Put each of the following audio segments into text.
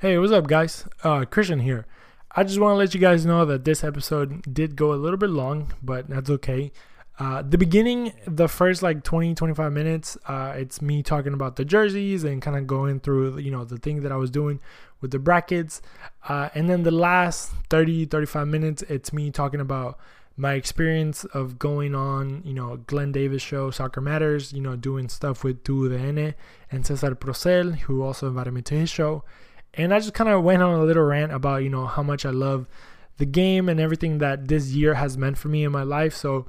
Hey, what's up, guys? Uh, Christian here. I just want to let you guys know that this episode did go a little bit long, but that's okay. Uh, the beginning, the first like 20, 25 minutes, uh, it's me talking about the jerseys and kind of going through, you know, the thing that I was doing with the brackets. Uh, and then the last 30, 35 minutes, it's me talking about my experience of going on, you know, Glenn Davis show, Soccer Matters, you know, doing stuff with Tu and Cesar Procel, who also invited me to his show. And I just kind of went on a little rant about, you know, how much I love the game and everything that this year has meant for me in my life. So,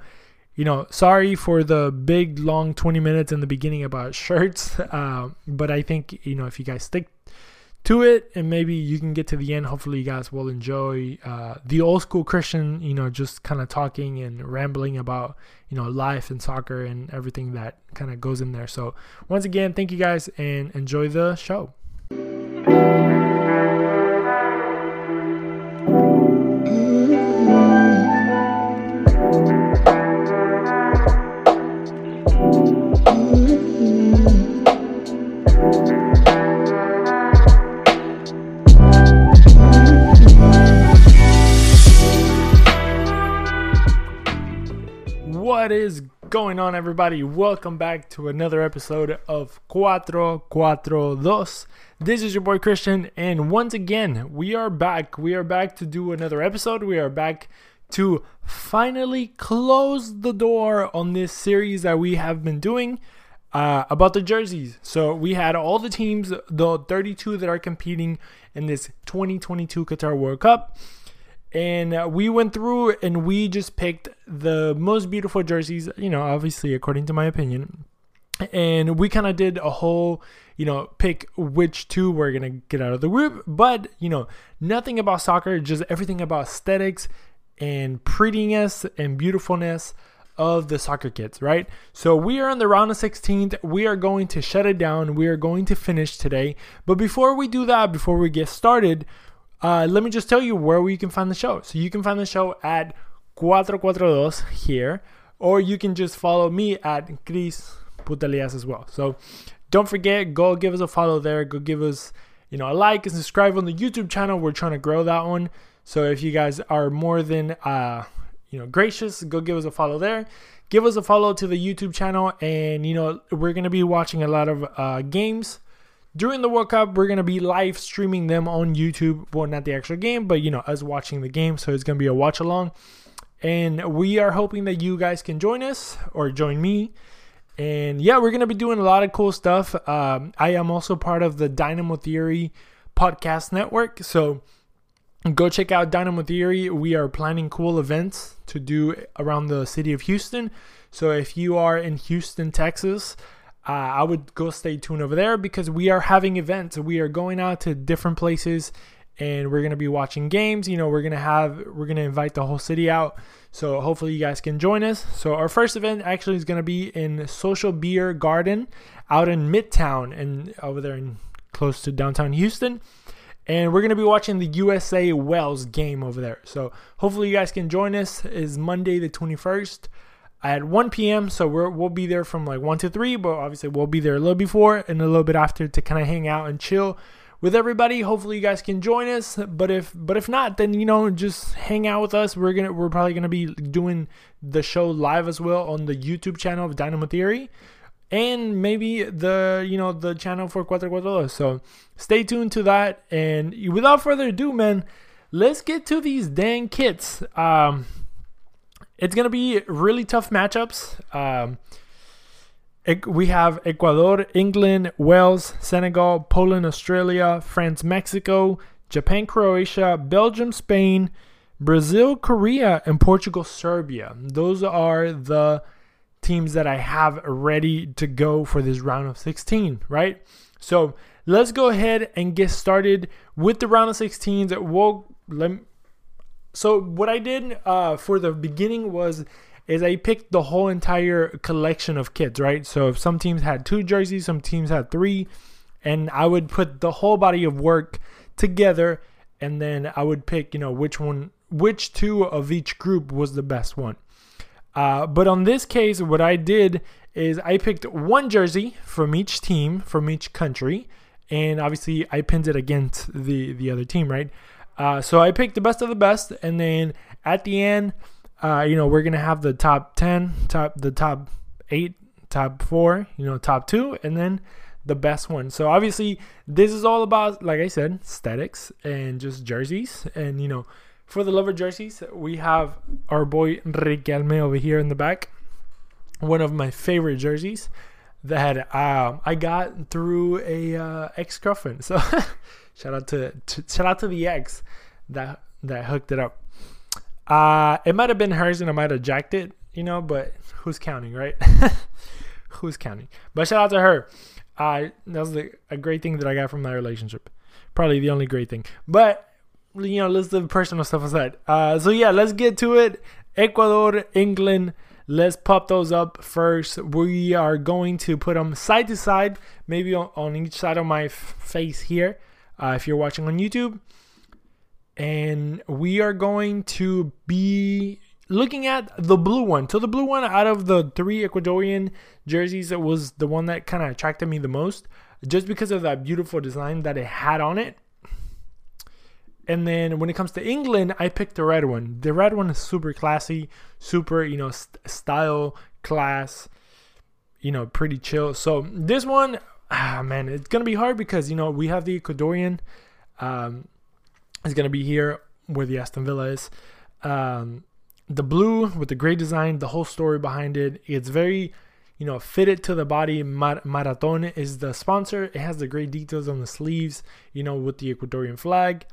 you know, sorry for the big, long 20 minutes in the beginning about shirts. Uh, but I think, you know, if you guys stick to it and maybe you can get to the end, hopefully you guys will enjoy uh, the old school Christian, you know, just kind of talking and rambling about, you know, life and soccer and everything that kind of goes in there. So, once again, thank you guys and enjoy the show. What is going on, everybody? Welcome back to another episode of Cuatro Cuatro Dos. This is your boy Christian, and once again, we are back. We are back to do another episode. We are back to finally close the door on this series that we have been doing uh, about the jerseys. So we had all the teams, the 32 that are competing in this 2022 Qatar World Cup and uh, we went through and we just picked the most beautiful jerseys you know obviously according to my opinion and we kind of did a whole you know pick which two we're gonna get out of the group but you know nothing about soccer just everything about aesthetics and prettiness and beautifulness of the soccer kits, right? So we are on the round of 16th. We are going to shut it down. We are going to finish today. But before we do that, before we get started, uh, let me just tell you where we can find the show. So you can find the show at 442 here, or you can just follow me at Chris Putalias as well. So don't forget, go give us a follow there. Go give us, you know, a like and subscribe on the YouTube channel. We're trying to grow that one. So if you guys are more than, uh, you know, gracious, go give us a follow there. Give us a follow to the YouTube channel, and you know we're gonna be watching a lot of uh, games during the World Cup, we're gonna be live streaming them on YouTube. Well, not the actual game, but you know, us watching the game. So it's gonna be a watch along, and we are hoping that you guys can join us or join me. And yeah, we're gonna be doing a lot of cool stuff. Um, I am also part of the Dynamo Theory podcast network, so go check out Dynamo Theory. We are planning cool events to do around the city of Houston. So if you are in Houston, Texas, uh, I would go stay tuned over there because we are having events. We are going out to different places and we're going to be watching games. You know, we're going to have, we're going to invite the whole city out. So hopefully you guys can join us. So our first event actually is going to be in Social Beer Garden out in Midtown and over there in close to downtown Houston. And we're going to be watching the USA Wales game over there. So hopefully you guys can join us. Is Monday the 21st at 1 p.m. So we will be there from like 1 to 3, but obviously we'll be there a little before and a little bit after to kind of hang out and chill with everybody. Hopefully you guys can join us. But if but if not, then you know just hang out with us. We're gonna we're probably gonna be doing the show live as well on the YouTube channel of Dynamo Theory. And maybe the you know the channel for Cuatro Cuatro. So stay tuned to that. And without further ado, man, let's get to these dang kits. Um, it's going to be really tough matchups. Um, we have Ecuador, England, Wales, Senegal, Poland, Australia, France, Mexico, Japan, Croatia, Belgium, Spain, Brazil, Korea, and Portugal, Serbia. Those are the teams that I have ready to go for this round of 16, right? So let's go ahead and get started with the round of 16s. We'll let so what I did uh, for the beginning was is I picked the whole entire collection of kits, right? So if some teams had two jerseys, some teams had three, and I would put the whole body of work together, and then I would pick, you know, which one, which two of each group was the best one. Uh, but on this case, what I did is I picked one jersey from each team, from each country, and obviously I pinned it against the the other team, right? Uh, so I picked the best of the best, and then at the end, uh, you know, we're gonna have the top ten, top the top eight, top four, you know, top two, and then the best one. So obviously, this is all about, like I said, aesthetics and just jerseys, and you know, for the lover jerseys, we have our boy Riquelme over here in the back, one of my favorite jerseys that um, I got through a uh, ex girlfriend. So shout out to, to, shout out to the ex that that hooked it up. Uh, it might have been hers and I might have jacked it, you know, but who's counting, right? who's counting? But shout out to her. Uh, that was the, a great thing that I got from my relationship. Probably the only great thing. But you know, let's leave personal stuff aside. Uh, so yeah, let's get to it. Ecuador, England. Let's pop those up first. We are going to put them side to side, maybe on, each side of my face here, uh, if you're watching on YouTube. And we are going to be looking at the blue one. So the blue one out of the three Ecuadorian jerseys, it was the one that kind of attracted me the most, just because of that beautiful design that it had on it. And then when it comes to England, I picked the red one. The red one is super classy, super, you know, st- style, class, you know, pretty chill. So this one, ah, man, it's going to be hard because, you know, we have the Ecuadorian. Um, is going to be here where the Aston Villa is. Um, the blue with the gray design, the whole story behind it. It's very, you know, fitted to the body. Mar- Marathon is the sponsor. It has the great details on the sleeves, you know, with the Ecuadorian flag.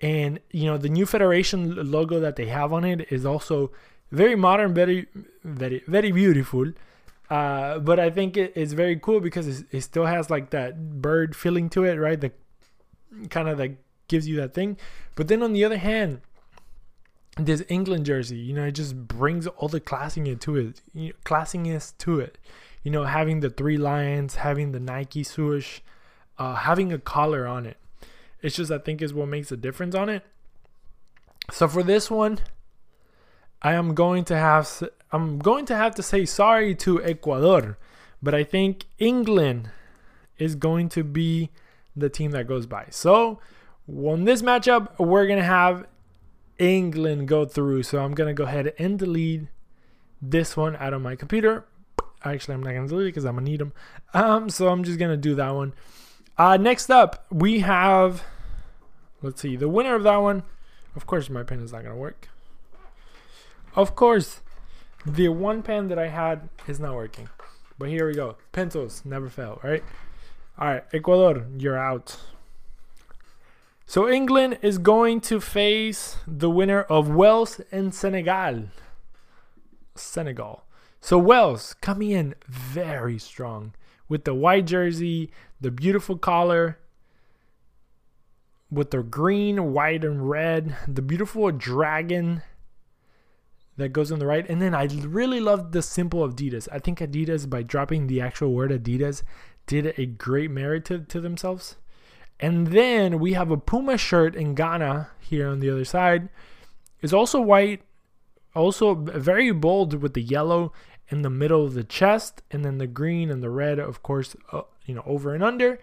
And, you know, the new Federation logo that they have on it is also very modern, very, very, very beautiful. Uh, but I think it, it's very cool because it still has like that bird feeling to it, right? The kind of like gives you that thing. But then on the other hand, this England jersey, you know, it just brings all the classiness to it, you know, classiness to it. You know, having the three lions, having the Nike swoosh, uh, having a collar on it. It's just I think is what makes a difference on it. So for this one, I am going to have I'm going to have to say sorry to Ecuador, but I think England is going to be the team that goes by. So on this matchup, we're gonna have England go through. So I'm gonna go ahead and delete this one out of my computer. Actually, I'm not gonna delete it because I'm gonna need them. Um, so I'm just gonna do that one. Uh, next up, we have, let's see, the winner of that one. Of course, my pen is not going to work. Of course, the one pen that I had is not working. But here we go. Pencils never fail, right? All right, Ecuador, you're out. So England is going to face the winner of Wales and Senegal. Senegal. So Wales coming in very strong with the white jersey, the beautiful collar, with the green, white, and red, the beautiful dragon that goes on the right. And then I really love the simple Adidas. I think Adidas, by dropping the actual word Adidas, did a great merit to, to themselves. And then we have a Puma shirt in Ghana here on the other side. It's also white, also very bold with the yellow in the middle of the chest, and then the green and the red, of course, uh, you know, over and under,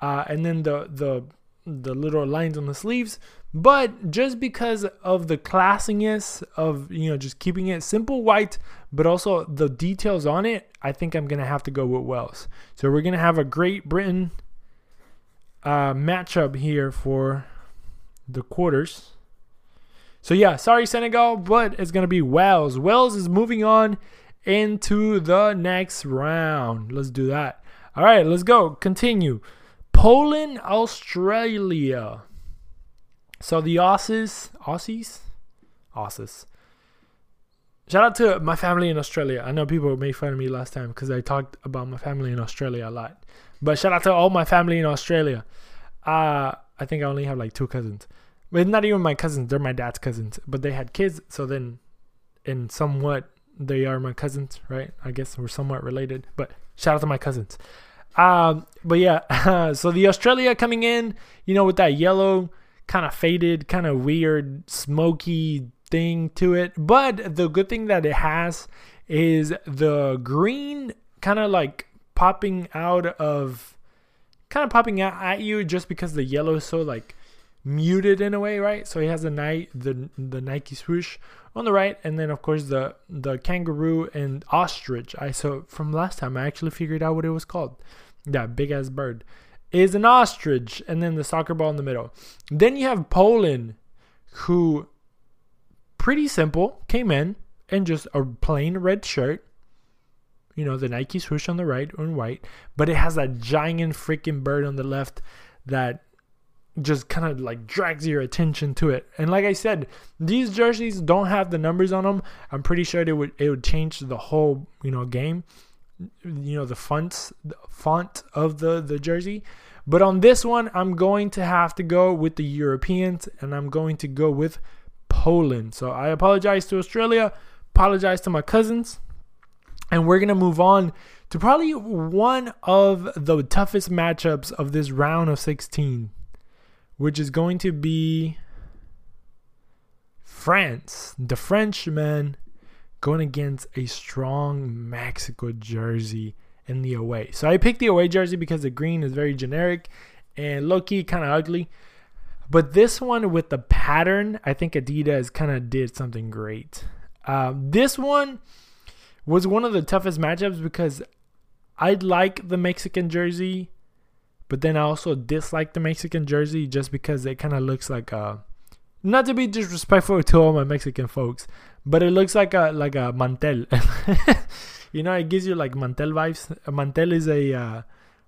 uh, and then the the the little lines on the sleeves. But just because of the classiness of you know just keeping it simple white, but also the details on it, I think I'm gonna have to go with Wales. So we're gonna have a Great Britain uh, matchup here for the quarters. So yeah, sorry Senegal, but it's gonna be Wales. Wales is moving on into the next round. Let's do that. All right, let's go. Continue. Poland, Australia. So the Aussies, Aussies, Aussies. Shout out to my family in Australia. I know people made fun of me last time because I talked about my family in Australia a lot. But shout out to all my family in Australia. Uh, I think I only have like two cousins. But not even my cousins, they're my dad's cousins. But they had kids, so then in somewhat they are my cousins, right? I guess we're somewhat related. But shout out to my cousins. Um, but yeah, so the Australia coming in, you know, with that yellow, kind of faded, kind of weird, smoky thing to it. But the good thing that it has is the green kind of like popping out of kind of popping out at you just because the yellow is so like muted in a way, right? So he has the night the the Nike swoosh on the right, and then of course the the kangaroo and ostrich. I so from last time I actually figured out what it was called. That big ass bird is an ostrich, and then the soccer ball in the middle. Then you have Poland, who pretty simple came in and just a plain red shirt. You know, the Nike swoosh on the right and white, but it has that giant freaking bird on the left that just kind of like drags your attention to it. And like I said, these jerseys don't have the numbers on them. I'm pretty sure it would it would change the whole you know game. You know the fonts, the font of the the jersey. But on this one, I'm going to have to go with the Europeans, and I'm going to go with Poland. So I apologize to Australia, apologize to my cousins, and we're gonna move on to probably one of the toughest matchups of this round of 16 which is going to be France. The Frenchman going against a strong Mexico jersey in the away. So I picked the away jersey because the green is very generic and low key kind of ugly. But this one with the pattern, I think Adidas kind of did something great. Uh, this one was one of the toughest matchups because I like the Mexican jersey but then I also dislike the Mexican jersey just because it kind of looks like a not to be disrespectful to all my Mexican folks, but it looks like a like a mantel. you know, it gives you like mantel vibes. A mantel is a uh,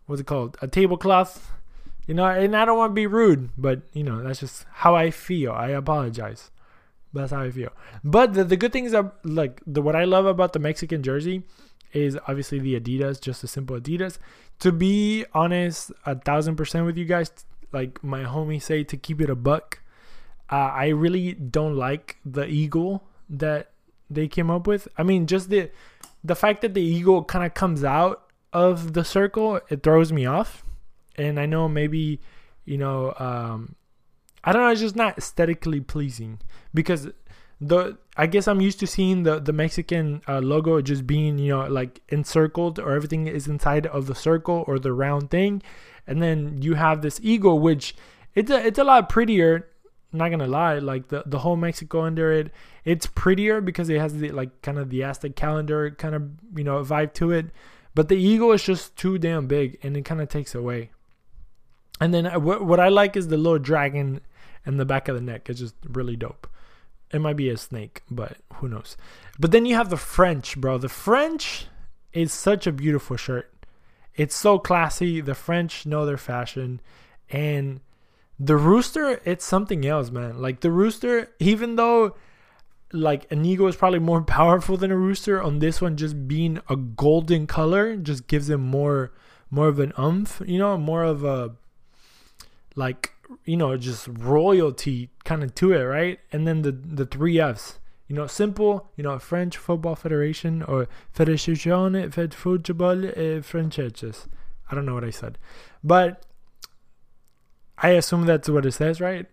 what's it called? A tablecloth. You know, and I don't want to be rude, but you know, that's just how I feel. I apologize. That's how I feel. But the, the good things are like the what I love about the Mexican jersey is obviously the Adidas, just a simple Adidas. To be honest, a thousand percent with you guys, like my homies say, to keep it a buck, uh, I really don't like the eagle that they came up with. I mean, just the the fact that the eagle kind of comes out of the circle, it throws me off. And I know maybe, you know, um, I don't know, it's just not aesthetically pleasing because the I guess I'm used to seeing the the Mexican uh, logo just being you know like encircled or everything is inside of the circle or the round thing, and then you have this eagle which it's a it's a lot prettier. Not gonna lie, like the the whole Mexico under it, it's prettier because it has the like kind of the Aztec calendar kind of you know vibe to it, but the eagle is just too damn big and it kind of takes away. And then uh, what what I like is the little dragon in the back of the neck. It's just really dope. It might be a snake, but who knows? But then you have the French, bro. The French is such a beautiful shirt. It's so classy. The French know their fashion. And the rooster, it's something else, man. Like the rooster, even though like an eagle is probably more powerful than a rooster, on this one just being a golden color just gives him more more of an umph, you know, more of a like you know just royalty kind of to it, right? And then the the three Fs, you know, simple, you know, French Football Federation or Federazione Fed Football Franceses. I don't know what I said, but I assume that's what it says, right?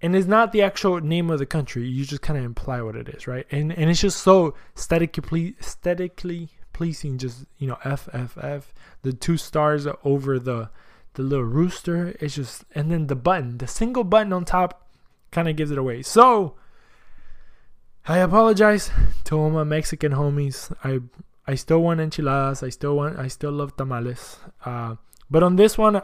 And it's not the actual name of the country. You just kind of imply what it is, right? And and it's just so aesthetically aesthetically pleasing. Just you know, F F F. The two stars over the the little rooster. It's just, and then the button, the single button on top kind of gives it away. So, I apologize to all my Mexican homies. I I still want enchiladas. I still want. I still love tamales. Uh, but on this one,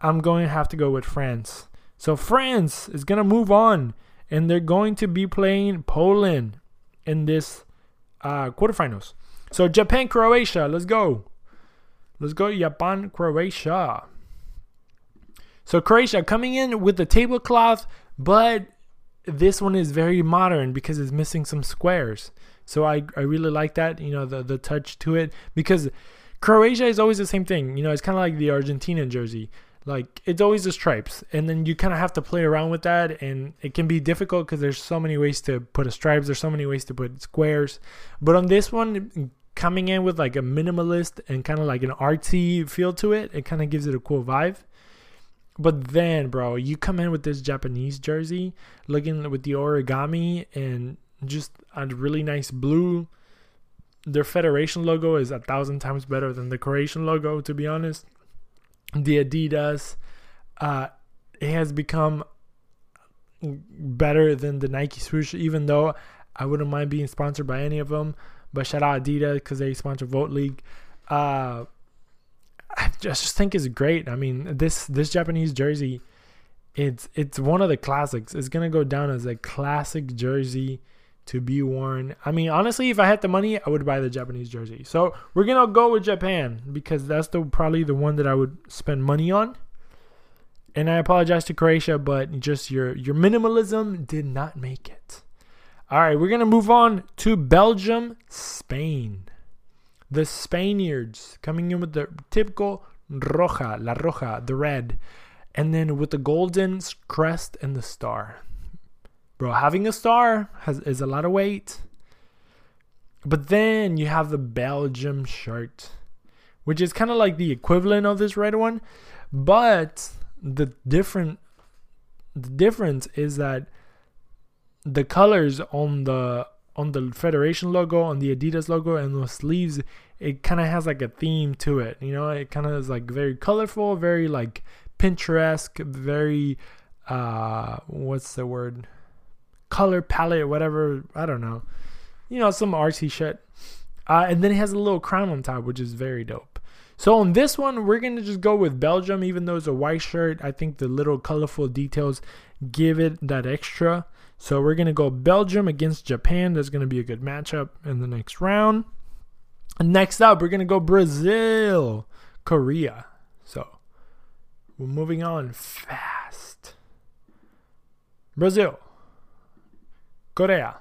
I'm going to have to go with France. So France is gonna move on, and they're going to be playing Poland in this uh, quarterfinals. So Japan, Croatia. Let's go. Let's go Japan, Croatia. So Croatia coming in with the tablecloth, but this one is very modern because it's missing some squares. So I, I really like that, you know, the, the touch to it because Croatia is always the same thing. You know, it's kind of like the Argentinian jersey. Like it's always the stripes, and then you kind of have to play around with that, and it can be difficult because there's so many ways to put a stripes. There's so many ways to put squares. But on this one, coming in with like a minimalist and kind of like an artsy feel to it, it kind of gives it a cool vibe. But then, bro, you come in with this Japanese jersey, looking with the origami and just a really nice blue. Their Federation logo is a thousand times better than the Croatian logo, to be honest. The Adidas, uh, it has become better than the Nike swoosh, even though I wouldn't mind being sponsored by any of them. But shout out Adidas because they sponsor Vote League. Uh, I just think is great. I mean, this this Japanese jersey, it's it's one of the classics. It's gonna go down as a classic jersey to be worn. I mean, honestly, if I had the money, I would buy the Japanese jersey. So we're gonna go with Japan because that's the probably the one that I would spend money on. And I apologize to Croatia, but just your your minimalism did not make it. All right, we're gonna move on to Belgium, Spain. The Spaniards coming in with the typical roja, la roja, the red, and then with the golden crest and the star. Bro, having a star has is a lot of weight. But then you have the Belgium shirt, which is kind of like the equivalent of this red one, but the different the difference is that the colors on the on the Federation logo, on the Adidas logo, and the sleeves, it kind of has like a theme to it. You know, it kind of is like very colorful, very like Pinterest, very uh, what's the word? Color palette, whatever. I don't know. You know, some artsy shit. Uh, and then it has a little crown on top, which is very dope. So on this one, we're gonna just go with Belgium, even though it's a white shirt. I think the little colorful details give it that extra. So we're going to go Belgium against Japan. That's going to be a good matchup in the next round. Next up, we're going to go Brazil, Korea. So we're moving on fast. Brazil, Korea.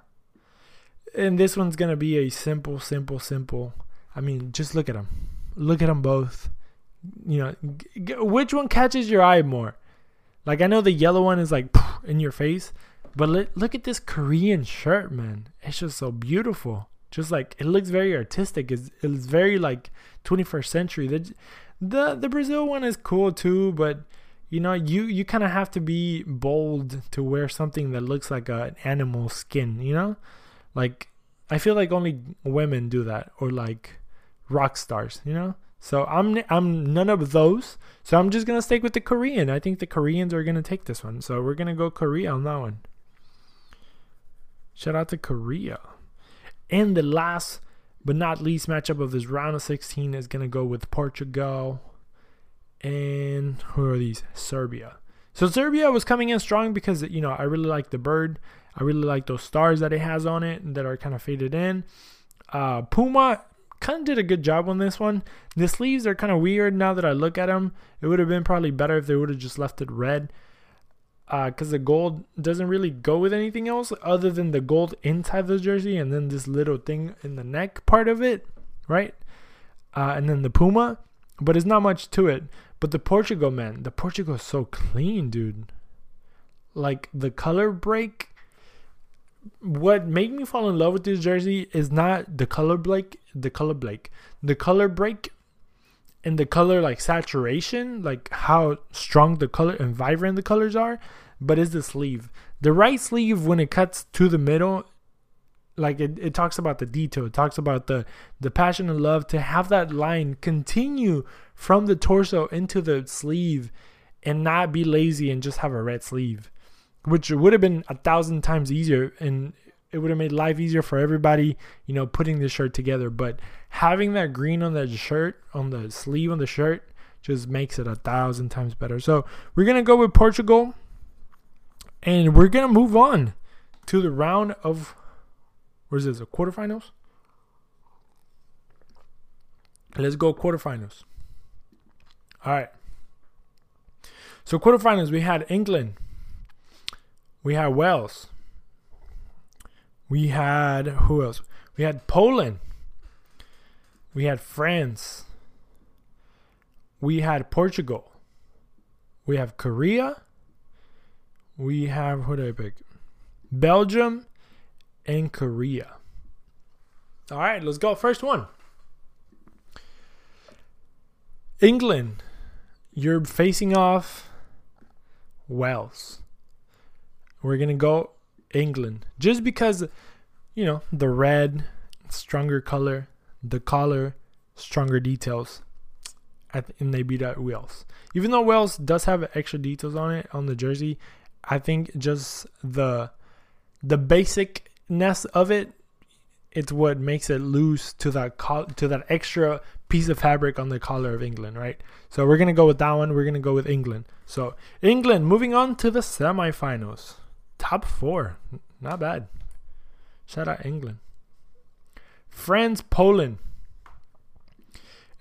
And this one's going to be a simple, simple, simple. I mean, just look at them. Look at them both. You know, g- which one catches your eye more? Like, I know the yellow one is like in your face, but look, look at this Korean shirt, man. It's just so beautiful. Just like it looks very artistic. It's, it's very like 21st century. The, the the Brazil one is cool too, but you know, you you kind of have to be bold to wear something that looks like a, an animal skin, you know? Like I feel like only women do that or like rock stars, you know? So I'm I'm none of those. So I'm just gonna stick with the Korean. I think the Koreans are gonna take this one. So we're gonna go Korea on that one. Shout out to Korea. And the last but not least matchup of this round of 16 is going to go with Portugal and who are these? Serbia. So Serbia was coming in strong because you know I really like the bird. I really like those stars that it has on it that are kind of faded in. Uh, Puma kind of did a good job on this one. The sleeves are kind of weird now that I look at them. It would have been probably better if they would have just left it red because uh, the gold doesn't really go with anything else other than the gold inside the jersey and then this little thing in the neck part of it, right? Uh, and then the Puma, but it's not much to it. But the Portugal, man, the Portugal is so clean, dude. Like the color break. What made me fall in love with this jersey is not the color break, the color break, the color break and the color like saturation, like how strong the color and vibrant the colors are, but is the sleeve. The right sleeve when it cuts to the middle, like it, it talks about the detail, it talks about the the passion and love to have that line continue from the torso into the sleeve and not be lazy and just have a red sleeve. Which would have been a thousand times easier and it would have made life easier for everybody, you know, putting the shirt together. But having that green on the shirt, on the sleeve on the shirt, just makes it a thousand times better. So we're gonna go with Portugal, and we're gonna move on to the round of where's this? The quarterfinals. Let's go quarterfinals. All right. So quarterfinals, we had England, we had Wales, we had who else? We had Poland. We had France. we had Portugal. We have Korea. We have who did I pick? Belgium and Korea. All right, let's go. First one. England. You're facing off Wales. We're going to go England just because you know, the red, stronger color, the collar, stronger details. At, and they beat out Wales. Even though Wales does have extra details on it on the jersey, I think just the the basicness of it it's what makes it lose to that to that extra piece of fabric on the collar of England, right? So we're gonna go with that one. We're gonna go with England. So England moving on to the semifinals, top four, not bad. Shout out England. France, Poland.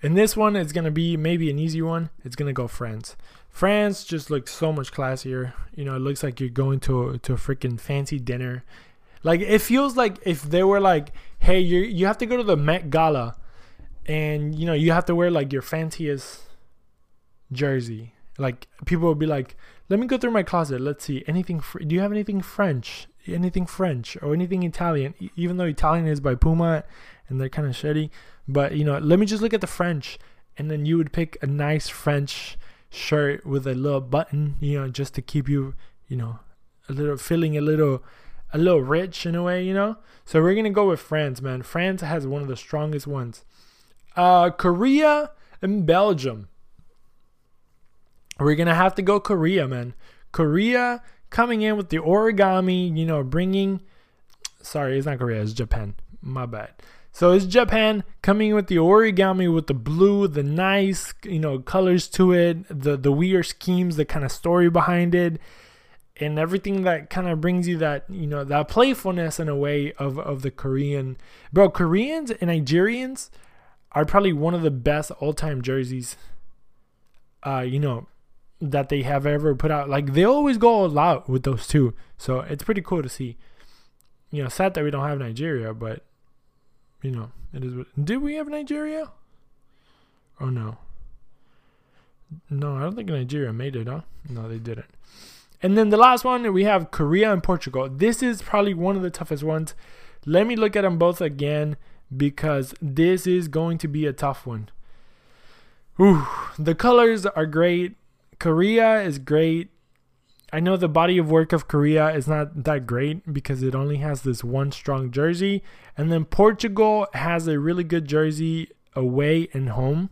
And this one is going to be maybe an easy one. It's going to go France. France just looks so much classier. You know, it looks like you're going to a, to a freaking fancy dinner. Like it feels like if they were like, "Hey, you you have to go to the Met Gala and you know, you have to wear like your fanciest jersey." Like people would be like, "Let me go through my closet. Let's see. Anything fr- do you have anything French? anything French or anything Italian, even though Italian is by Puma and they're kind of shitty. But you know, let me just look at the French, and then you would pick a nice French shirt with a little button, you know, just to keep you, you know, a little feeling a little, a little rich in a way, you know. So we're gonna go with France, man. France has one of the strongest ones. Uh, Korea and Belgium. We're gonna have to go Korea, man. Korea coming in with the origami, you know, bringing. Sorry, it's not Korea, it's Japan. My bad. So it's Japan coming with the origami with the blue, the nice, you know, colors to it, the the weird schemes, the kind of story behind it, and everything that kind of brings you that, you know, that playfulness in a way of of the Korean. Bro, Koreans and Nigerians are probably one of the best all-time jerseys. Uh, you know, that they have ever put out. Like they always go all out with those two. So it's pretty cool to see. You know, sad that we don't have Nigeria, but you know, it is. Did we have Nigeria? Oh no. No, I don't think Nigeria made it, huh? No, they didn't. And then the last one, we have Korea and Portugal. This is probably one of the toughest ones. Let me look at them both again because this is going to be a tough one. Ooh, the colors are great. Korea is great. I know the body of work of Korea is not that great because it only has this one strong jersey. And then Portugal has a really good jersey away and home.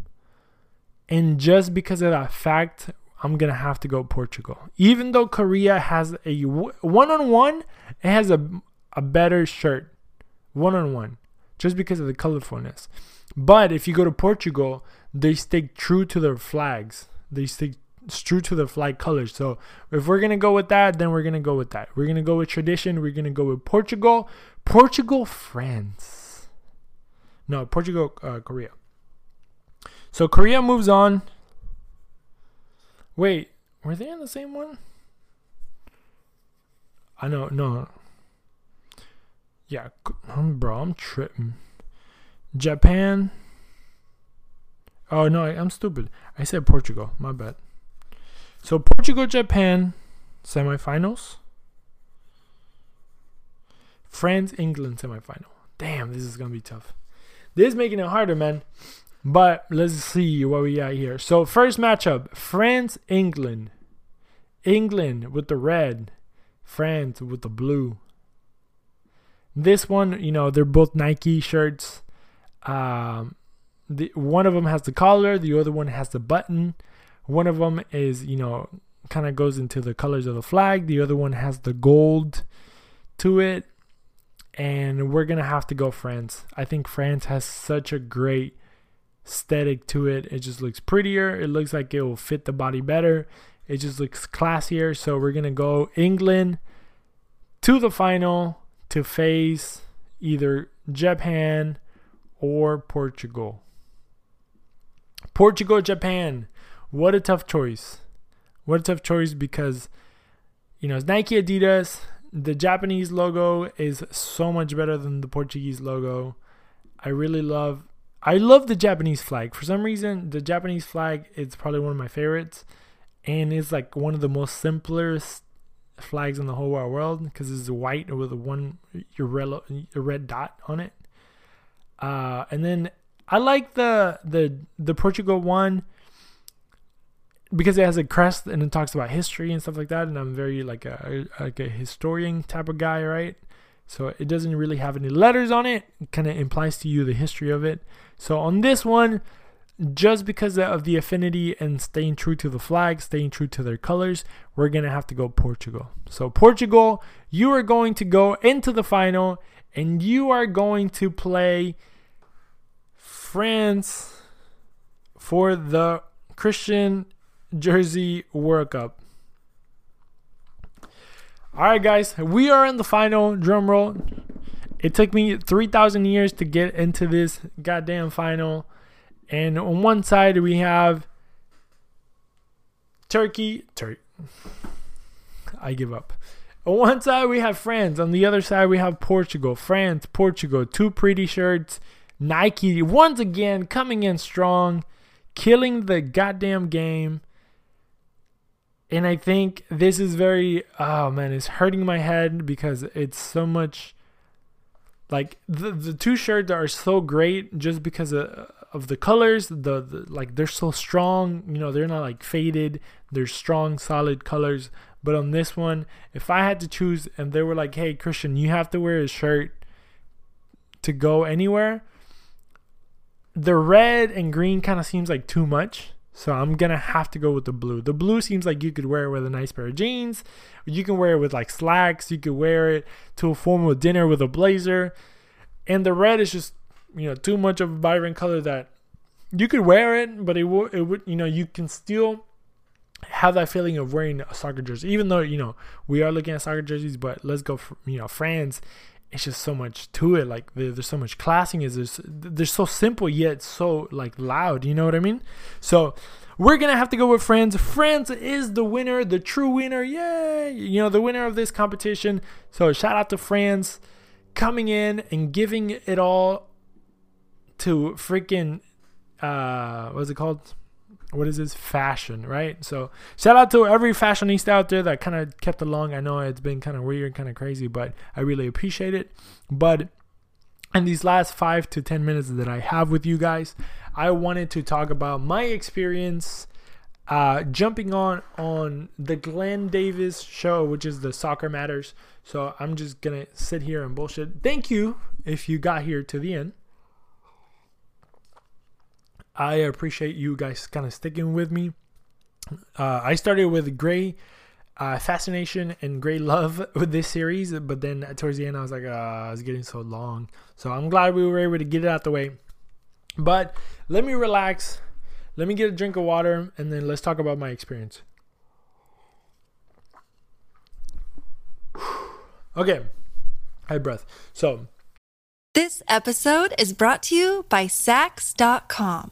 And just because of that fact, I'm going to have to go Portugal. Even though Korea has a one on one, it has a, a better shirt. One on one. Just because of the colorfulness. But if you go to Portugal, they stick true to their flags. They stay true to the flag colors. So if we're gonna go with that, then we're gonna go with that. We're gonna go with tradition. We're gonna go with Portugal, Portugal, France. No, Portugal, uh, Korea. So Korea moves on. Wait, were they in the same one? I know, no. Yeah, bro, I'm tripping. Japan. Oh no, I'm stupid. I said Portugal. My bad. So Portugal Japan semifinals. France England semifinal. Damn, this is gonna be tough. This is making it harder, man. But let's see what we got here. So first matchup: France England. England with the red, France with the blue. This one, you know, they're both Nike shirts. Um, the one of them has the collar, the other one has the button. One of them is, you know, kind of goes into the colors of the flag. The other one has the gold to it. And we're going to have to go France. I think France has such a great aesthetic to it. It just looks prettier. It looks like it will fit the body better. It just looks classier. So we're going to go England to the final to face either Japan or Portugal. Portugal, Japan. What a tough choice. What a tough choice because, you know, it's Nike Adidas. The Japanese logo is so much better than the Portuguese logo. I really love I love the Japanese flag. For some reason, the Japanese flag is probably one of my favorites, and it's like one of the most simplest flags in the whole wide world because it's white with a one your red dot on it. Uh, and then I like the the the Portugal one because it has a crest and it talks about history and stuff like that. And I'm very like a like a historian type of guy, right? So it doesn't really have any letters on it. It kind of implies to you the history of it. So on this one, just because of the affinity and staying true to the flag, staying true to their colors, we're to have to go Portugal. So, Portugal, you are going to go into the final and you are going to play France for the Christian Jersey World Cup. All right, guys, we are in the final. Drum roll. It took me 3,000 years to get into this goddamn final. And on one side, we have Turkey. Turkey. I give up. On one side, we have France. On the other side, we have Portugal. France, Portugal. Two pretty shirts. Nike, once again, coming in strong, killing the goddamn game. And I think this is very, oh man, it's hurting my head because it's so much like the, the two shirts are so great just because of, of the colors the, the like they're so strong you know they're not like faded they're strong solid colors. But on this one if i had to choose and they were like hey christian you have to wear a shirt to go anywhere the red and green kind of seems like too much so I'm gonna have to go with the blue. The blue seems like you could wear it with a nice pair of jeans. You can wear it with like slacks. You could wear it to a formal dinner with a blazer. And the red is just you know too much of a vibrant color that you could wear it, but it would it would you know you can still have that feeling of wearing a soccer jersey. Even though you know we are looking at soccer jerseys, but let's go for you know France it's just so much to it. Like there's so much classing. Is there's they're so simple yet so like loud. You know what I mean? So we're gonna have to go with France. France is the winner, the true winner. Yay! You know the winner of this competition. So shout out to France coming in and giving it all to freaking uh what's it called? What is this? Fashion right? So shout out to every fashionista out there that kind of kept along. I know it's been kind of weird kind of crazy but i really appreciate it. But in these last five to ten minutes that i have with you guys i wanted to talk about my experience uh, jumping on on the glenn davis show which is the soccer matters. So i'm just gonna sit here and bullshit. Thank you if you got here to the end I appreciate you guys kind of sticking with me. Uh, I started with Grey uh, fascination and great love with this series, but then towards the end, I was like, uh, it's getting so long. So I'm glad we were able to get it out the way. But let me relax. Let me get a drink of water, and then let's talk about my experience. okay, high breath. So, this episode is brought to you by Saks.com.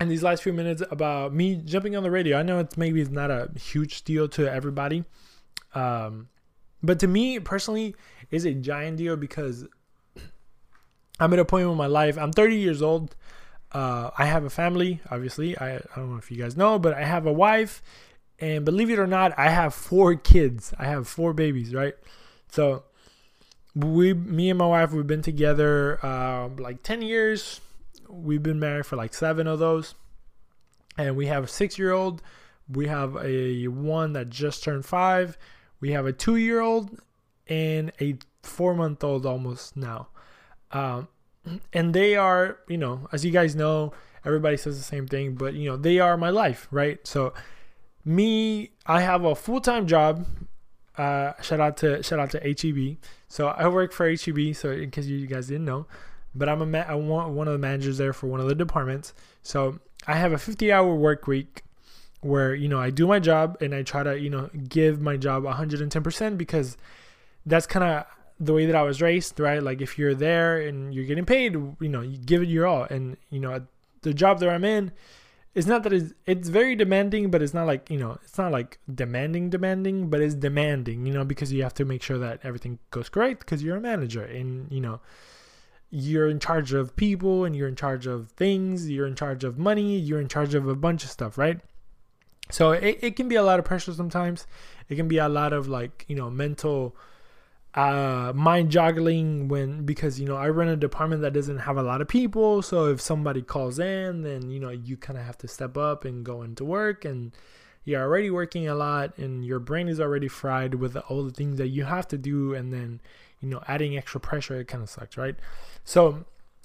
in these last few minutes about me jumping on the radio. I know it's maybe it's not a huge deal to everybody, um, but to me personally, is a giant deal because I'm at a point in my life. I'm 30 years old. Uh, I have a family. Obviously, I, I don't know if you guys know, but I have a wife, and believe it or not, I have four kids. I have four babies. Right, so we, me and my wife, we've been together uh, like 10 years we've been married for like seven of those. and we have a six year old. We have a one that just turned five. We have a two year old and a four month old almost now. Um, and they are, you know, as you guys know, everybody says the same thing, but you know, they are my life, right? So, me, I have a full time job. Uh, shout out to shout out to HEB. So I work for HEB. So in case you guys didn't know, but I'm a ma- I want one of the managers there for one of the departments. So I have a 50 hour work week where you know I do my job and I try to you know give my job 110% because that's kind of the way that I was raised, right? Like if you're there and you're getting paid, you know, you give it your all. And you know, the job that I'm in, it's not that it's it's very demanding, but it's not like you know, it's not like demanding, demanding, but it's demanding, you know, because you have to make sure that everything goes correct because you're a manager and you know, you're in charge of people and you're in charge of things, you're in charge of money, you're in charge of a bunch of stuff, right? So it, it can be a lot of pressure sometimes. It can be a lot of like, you know, mental uh mind juggling when because you know I run a department that doesn't have a lot of people so if somebody calls in then you know you kind of have to step up and go into work and you're already working a lot and your brain is already fried with all the things that you have to do and then you know adding extra pressure it kind of sucks right? So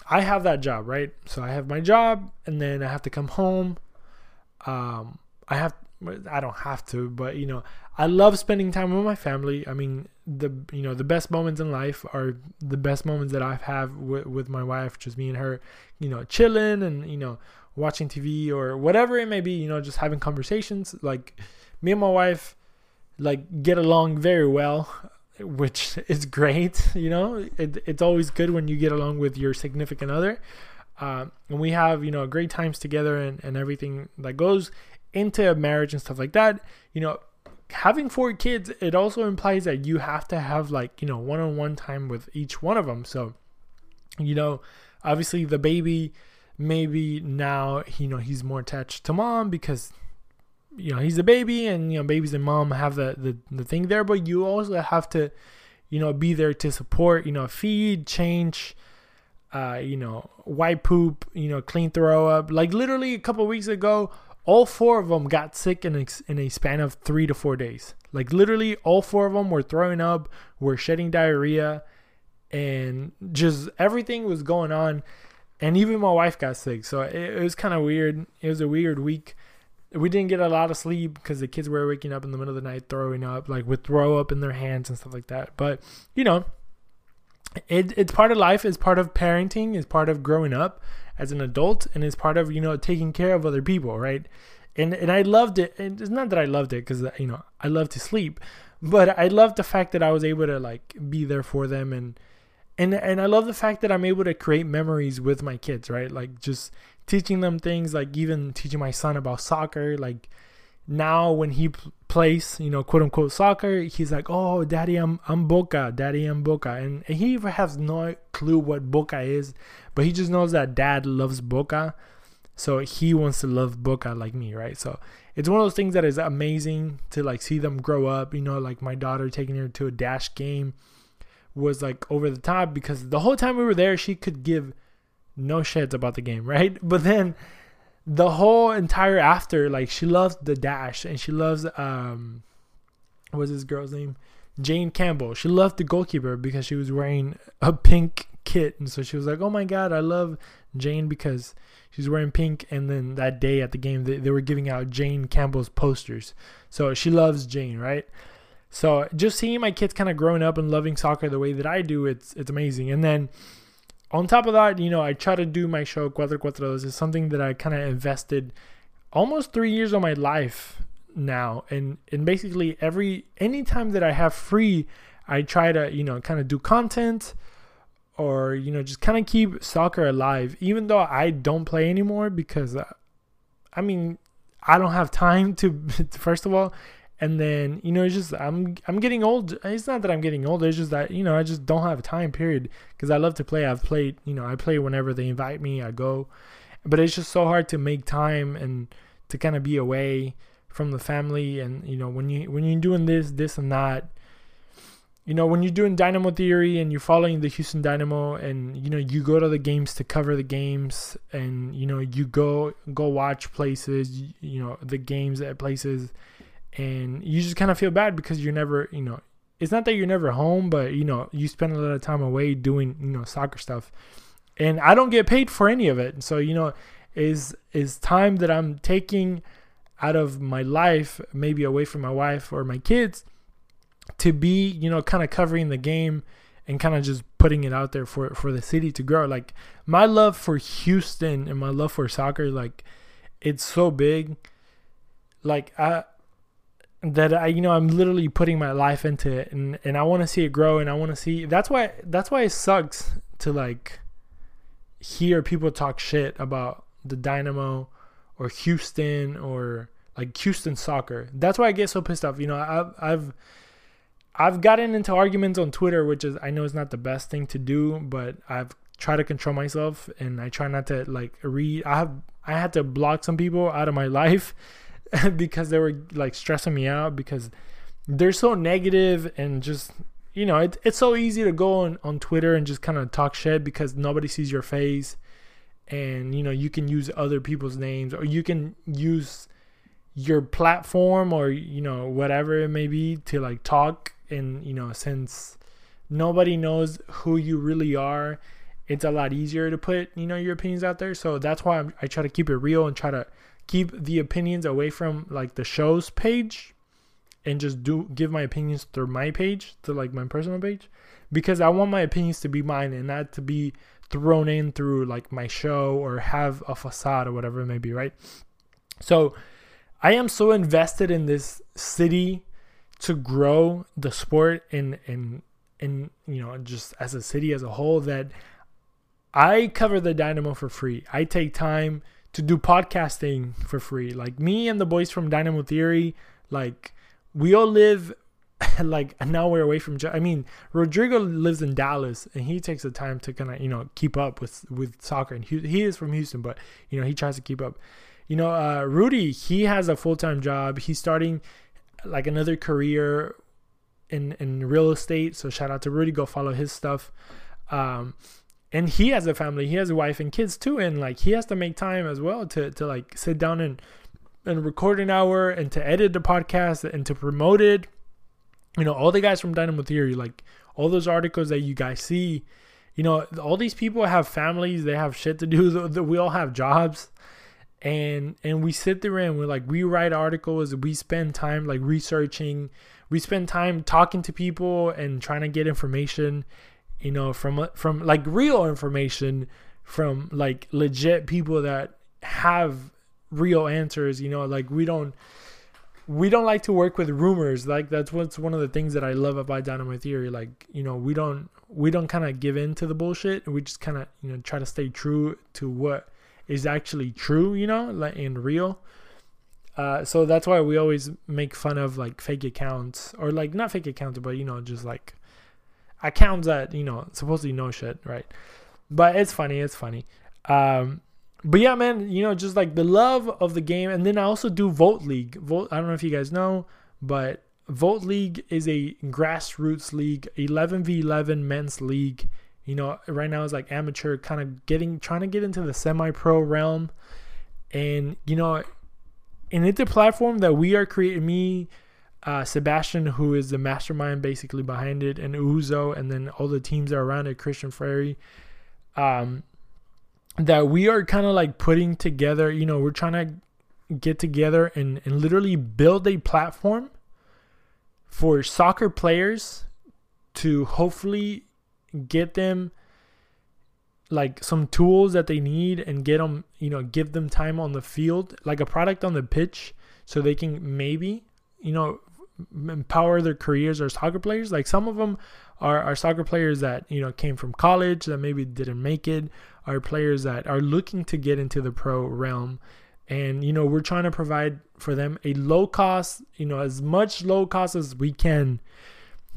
I have that job right? So I have my job and then I have to come home. Um I have I don't have to, but you know, I love spending time with my family. I mean, the you know the best moments in life are the best moments that I've had with, with my wife, just me and her, you know, chilling and you know watching TV or whatever it may be. You know, just having conversations. Like me and my wife, like get along very well, which is great. You know, it, it's always good when you get along with your significant other. Uh, and we have you know great times together and, and everything that goes into a marriage and stuff like that, you know, having four kids, it also implies that you have to have like, you know, one on one time with each one of them. So, you know, obviously the baby, maybe now, you know, he's more attached to mom because, you know, he's a baby and, you know, babies and mom have the, the, the thing there, but you also have to, you know, be there to support, you know, feed, change, uh, you know, wipe poop, you know, clean throw up. Like literally a couple weeks ago, all four of them got sick in a, in a span of three to four days. Like literally, all four of them were throwing up, were shedding diarrhea, and just everything was going on. And even my wife got sick, so it, it was kind of weird. It was a weird week. We didn't get a lot of sleep because the kids were waking up in the middle of the night, throwing up, like with throw up in their hands and stuff like that. But you know, it, it's part of life. It's part of parenting. It's part of growing up as an adult and it's part of you know taking care of other people right and and i loved it and it's not that i loved it because uh, you know i love to sleep but i loved the fact that i was able to like be there for them and and and i love the fact that i'm able to create memories with my kids right like just teaching them things like even teaching my son about soccer like now when he plays, you know, quote unquote soccer, he's like, "Oh, daddy, I'm I'm Boca, daddy, I'm Boca," and, and he even has no clue what Boca is, but he just knows that dad loves Boca, so he wants to love Boca like me, right? So it's one of those things that is amazing to like see them grow up. You know, like my daughter taking her to a dash game was like over the top because the whole time we were there, she could give no shits about the game, right? But then the whole entire after like she loves the dash and she loves um what's this girl's name? Jane campbell. She loved the goalkeeper because she was wearing a pink kit. And so she was like oh my god i love jane because she's wearing pink. And then that day at the game they, they were giving out jane campbell's posters. So she loves jane right so just seeing my kids kind of growing up and loving soccer the way that i do it's it's amazing. And then on top of that, you know, I try to do my show Cuatro Cuatros is something that I kind of invested almost three years of my life now, and and basically every anytime that I have free, I try to you know kind of do content or you know just kind of keep soccer alive, even though I don't play anymore because, uh, I mean, I don't have time to first of all, and then you know it's just i'm i'm getting old. It's not that i'm getting old. It's just that you know i just don't have a time period. Because i love to play. I've played you know i play whenever they invite me. I go. But it's just so hard to make time and to kind of be away from the family. And you know when you when you're doing this this and that you know, when you're doing Dynamo Theory and you're following the Houston Dynamo and you know, you go to the games to cover the games and you know, you go go watch places, you know, the games at places and you just kind of feel bad because you're never, you know, it's not that you're never home, but you know, you spend a lot of time away doing, you know, soccer stuff. And I don't get paid for any of it. So, you know, is is time that I'm taking out of my life, maybe away from my wife or my kids to be, you know, kind of covering the game and kind of just putting it out there for for the city to grow. Like my love for Houston and my love for soccer, like it's so big. Like I that I you know I'm literally putting my life into it and and I want to see it grow and I want to see that's why that's why it sucks to like hear people talk shit about the Dynamo or Houston or like Houston soccer. That's why I get so pissed off. You know, I've I've I've gotten into arguments on Twitter, which is I know is not the best thing to do, but I've tried to control myself and I try not to like read. I have I had to block some people out of my life because they were like stressing me out because they're so negative and just you know it, it's so easy to go on, on Twitter and just kind of talk shit because nobody sees your face and you know you can use other people's names or you can use your platform or you know whatever it may be to like talk and you know since nobody knows who you really are it's a lot easier to put you know your opinions out there. So that's why I'm, i try to keep it real and try to keep the opinions away from like the show's page and just do give my opinions through my page to like my personal page because i want my opinions to be mine and not to be thrown in through like my show or have a facade or whatever it may be right so i am so invested in this city to grow the sport in in in you know just as a city as a whole that I cover the Dynamo for free. I take time to do podcasting for free. Like me and the boys from Dynamo Theory, like we all live like an hour away from. I mean, Rodrigo lives in Dallas, and he takes the time to kind of you know keep up with with soccer. And he, he is from Houston, but you know he tries to keep up. You know, uh, Rudy, he has a full time job. He's starting like another career in in real estate. So shout out to Rudy. Go follow his stuff. Um, and he has a family. He has a wife and kids too. And like he has to make time as well to to like sit down and and record an hour and to edit the podcast and to promote it. You know, all the guys from Dynamo Theory, like all those articles that you guys see, you know, all these people have families. They have shit to do. We all have jobs and and we sit there and we're like we write articles we spend time like researching we spend time talking to people and trying to get information you know from from like real information from like legit people that have real answers you know like we don't we don't like to work with rumors. Like that's what's one of the things that i love about dynamo theory. Like you know we don't we don't kind of give in to the bullshit. We just kind of you know try to stay true to what is actually true, you know, like in real. Uh, so that's why we always make fun of like fake accounts or like not fake accounts, but you know, just like accounts that you know supposedly know shit, right? But it's funny, it's funny. Um, but yeah, man, you know, just like the love of the game, and then I also do Vote League. Vote, I don't know if you guys know, but Vote League is a grassroots league, 11v11 men's league you know, right now it's like amateur, kind of getting trying to get into the semi-pro realm, and you know, and it's a platform that we are creating. Me, uh, Sebastian, who is the mastermind basically behind it, and Uzo, and then all the teams that are around it, Christian Frary, um, that we are kind of like putting together. You know, we're trying to get together and and literally build a platform for soccer players to hopefully get them like some tools that they need and get them, you know, give them time on the field, like a product on the pitch, so they can maybe, you know, empower their careers as soccer players. Like some of them are, are soccer players that, you know, came from college that maybe didn't make it, are players that are looking to get into the pro realm. And, you know, we're trying to provide for them a low cost, you know, as much low cost as we can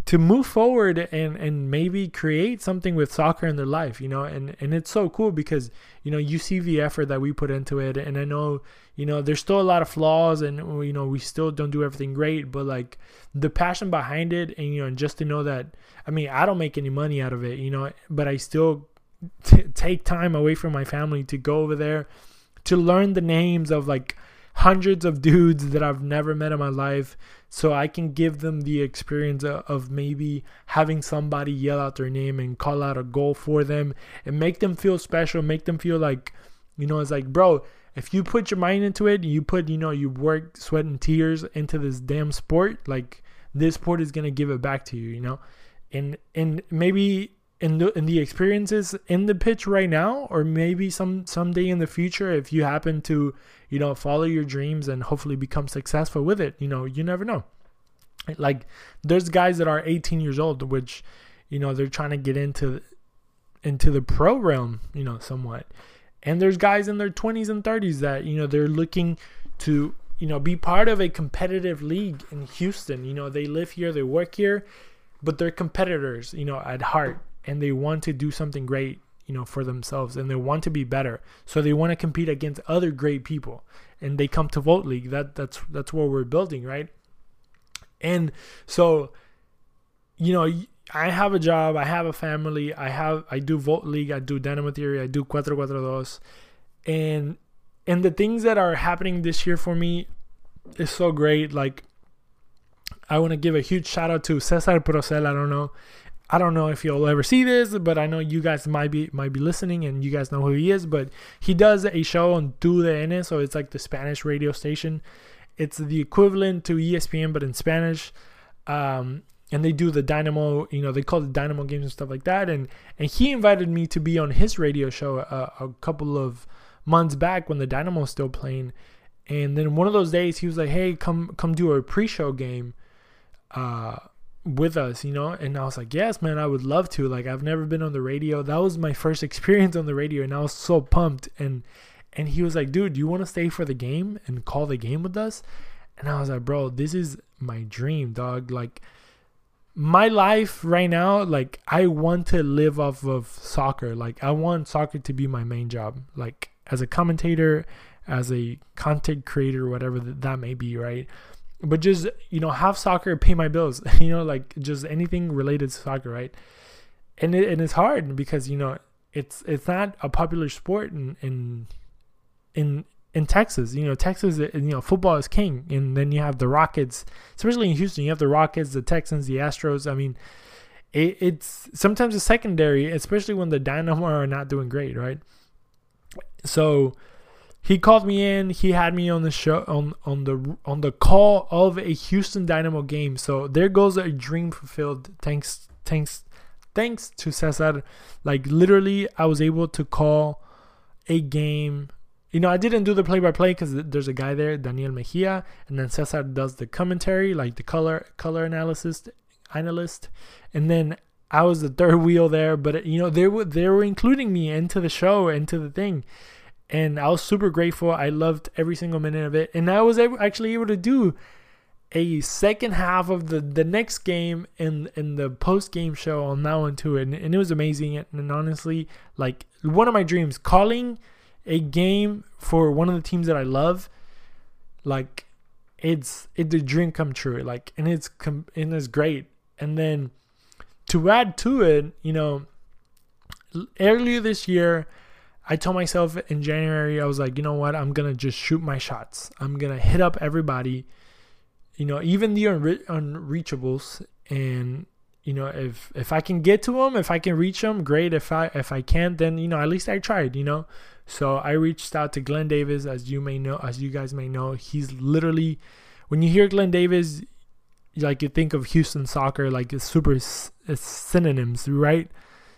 to move forward and and maybe create something with soccer in their life you know and and it's so cool because you know you see the effort that we put into it. And i know you know there's still a lot of flaws and you know we still don't do everything great but like the passion behind it and you know just to know that i mean i don't make any money out of it you know but i still t- take time away from my family to go over there to learn the names of like hundreds of dudes that I've never met in my life so I can give them the experience of maybe having somebody yell out their name and call out a goal for them and make them feel special, make them feel like, you know, it's like, bro, if you put your mind into it, you put, you know, you work sweat and tears into this damn sport, like this sport is gonna give it back to you, you know? And and maybe in the in the experiences in the pitch right now or maybe some someday in the future if you happen to you know follow your dreams and hopefully become successful with it you know you never know. Like there's guys that are 18 years old which you know they're trying to get into into the pro realm you know somewhat. And there's guys in their 20s and 30s that you know they're looking to you know be part of a competitive league in Houston. You know they live here they work here but they're competitors you know at heart and they want to do something great you know for themselves and they want to be better. So they want to compete against other great people and they come to vote league. That that's that's what we're building right? And so you know i have a job i have a family i have i do vote league i do dynamo theory i do cuatro cuatro dos. And and the things that are happening this year for me is so great. Like I want to give a huge shout out to Cesar Procel. I don't know I don't know if you'll ever see this, but I know you guys might be might be listening and you guys know who he is. But he does a show on Tu so it's like the Spanish radio station. It's the equivalent to ESPN, but in Spanish. Um, and they do the Dynamo, you know, they call it Dynamo games and stuff like that. And and he invited me to be on his radio show a, a couple of months back when the Dynamo was still playing. And then one of those days, he was like, "Hey, come come do a pre-show game." Uh, with us, you know? And I was like, yes, man, I would love to. Like, I've never been on the radio. That was my first experience on the radio, and I was so pumped. And and he was like, dude, do you want to stay for the game and call the game with us? And I was like, bro, this is my dream, dog. Like, my life right now, like, I want to live off of soccer. Like, I want soccer to be my main job. Like, as a commentator, as a content creator, whatever that may be, right? But just you know have soccer pay my bills you know like just anything related to soccer right and it, and it's hard because you know it's it's not a popular sport in in in in Texas, you know, Texas, eh, you know, football is king, and then you have the Rockets, especially in Houston. You have the Rockets, the Texans, the Astros. I mean, it, it's sometimes a secondary, especially when the Dynamo are not doing great, right? So, he called me in. He had me on the show on on the on the call of a Houston Dynamo game. So there goes a dream fulfilled. Thanks thanks thanks to Cesar. Like literally, I was able to call a game. You know, I didn't do the play by play because there's a guy there, Daniel Mejia, and then Cesar does the commentary, like the color color analysis analyst, and then I was the third wheel there. But you know, they were they were including me into the show, into the thing and I was super grateful. I loved every single minute of it, and I was actually able to do a second half of the the next game in in the post game show on that one too, and, and it was amazing. And honestly, like one of my dreams, calling a game for one of the teams that I love, like it's it's a dream come true. Like and it's and it's great. And then to add to it, you know, earlier this year I told myself in January, I was like, you know what? I'm going to just shoot my shots. I'm going to hit up everybody, you know, even the unre- unreachables. And, you know, if, if I can get to them, if I can reach them, great. If I, if I can't, then, you know, at least I tried, you know? So I reached out to Glenn Davis, as you may know, as you guys may know, he's literally, when you hear Glenn Davis, like you think of Houston soccer, like it's super it's synonyms, right?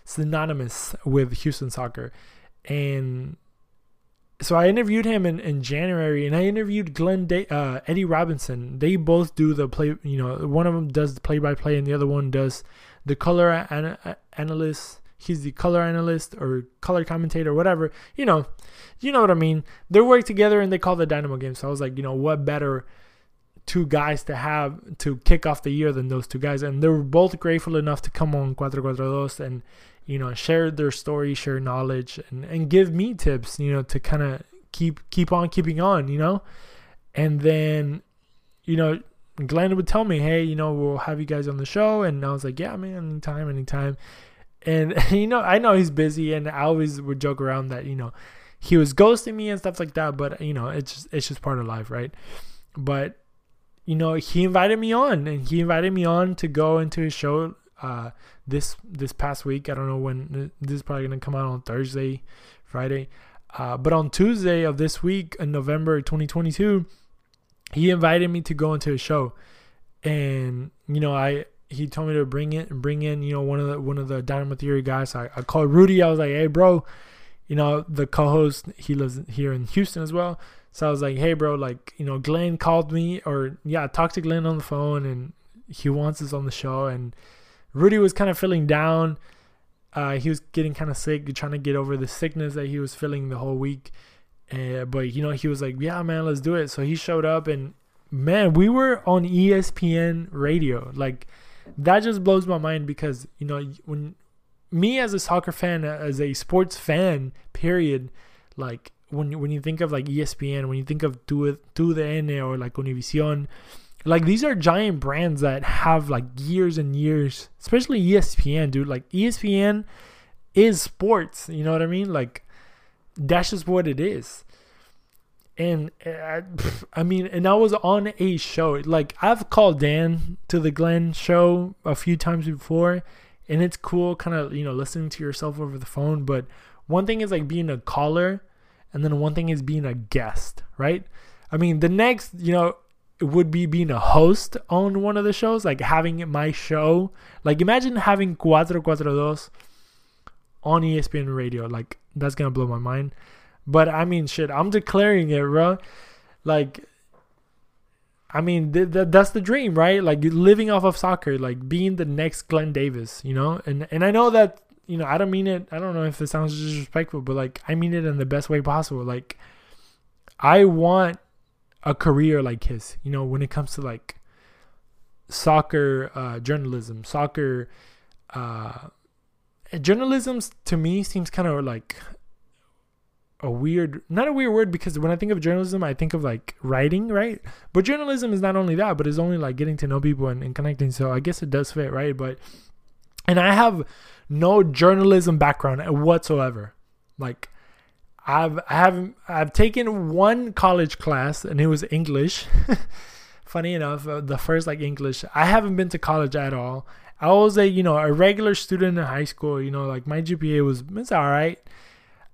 Synonymous with Houston soccer and so I interviewed him in, in January, and I interviewed Glenn Day, uh, Eddie Robinson. They both do the play. You know, one of them does the play by play, and the other one does the color an- analyst. He's the color analyst or color commentator, whatever. You know, you know what I mean. They work together and they call the Dynamo game. So I was like, you know, what better two guys to have to kick off the year than those two guys. And they were both grateful enough to come on Cuatro Cuatro Dos and, you know, share their story, share knowledge, and, and give me tips, you know, to kind of keep keep on keeping on, you know. And then, you know, Glenn would tell me, hey, you know, we'll have you guys on the show. And I was like, yeah, man, anytime, anytime. And, you know, I know he's busy and I always would joke around that, you know, he was ghosting me and stuff like that. But, you know, it's just, it's just part of life, right? But you know, he invited me on, and he invited me on to go into his show uh, this this past week. I don't know when this is probably gonna come out on Thursday, Friday, uh, but on Tuesday of this week in November 2022, he invited me to go into his show, and you know, I he told me to bring it and bring in you know one of the one of the Dynamo Theory guys. I, I called Rudy. I was like, hey, bro, you know the co-host. He lives here in Houston as well. So I was like, hey, bro, like, you know, Glenn called me, or yeah, I talked to Glenn on the phone and he wants us on the show. And Rudy was kind of feeling down. Uh, he was getting kind of sick, trying to get over the sickness that he was feeling the whole week. Uh, but, you know, he was like, yeah, man, let's do it. So he showed up and, man, we were on ESPN radio. Like, that just blows my mind because, you know, when me as a soccer fan, as a sports fan, period, like, when when you think of like ESPN, when you think of Tu, TUDN or like Univision, like these are giant brands that have like years and years, especially ESPN, dude. Like ESPN is sports, you know what I mean? Like that's just what it is. And uh, I mean, and I was on a show. Like I've called Dan to the Glenn show a few times before, and it's cool, kind of you know listening to yourself over the phone. But one thing is like being a caller and then one thing is being a guest, right? I mean, the next, you know, would be being a host on one of the shows, like having my show. Like imagine having Cuatro Cuatro Dos on ESPN radio. Like that's gonna blow my mind. But I mean, shit, I'm declaring it, bro. Like, I mean, th- th- that's the dream, right? Like living off of soccer, like being the next Glenn Davis, you know. And and I know that you know, I don't mean it. I don't know if it sounds disrespectful, but like I mean it in the best way possible. Like I want a career like his. You know, when it comes to like soccer uh, journalism, soccer uh, journalism to me seems kind of like a weird not a weird word because when I think of journalism I think of like writing, right? But journalism is not only that, but it's only like getting to know people and, and connecting. So I guess it does fit, right? But and I have no journalism background whatsoever. Like I've I have I've taken one college class and it was English. Funny enough, uh, the first like English. I haven't been to college at all. I was a you know a regular student in high school. You know, like my GPA was it's all right.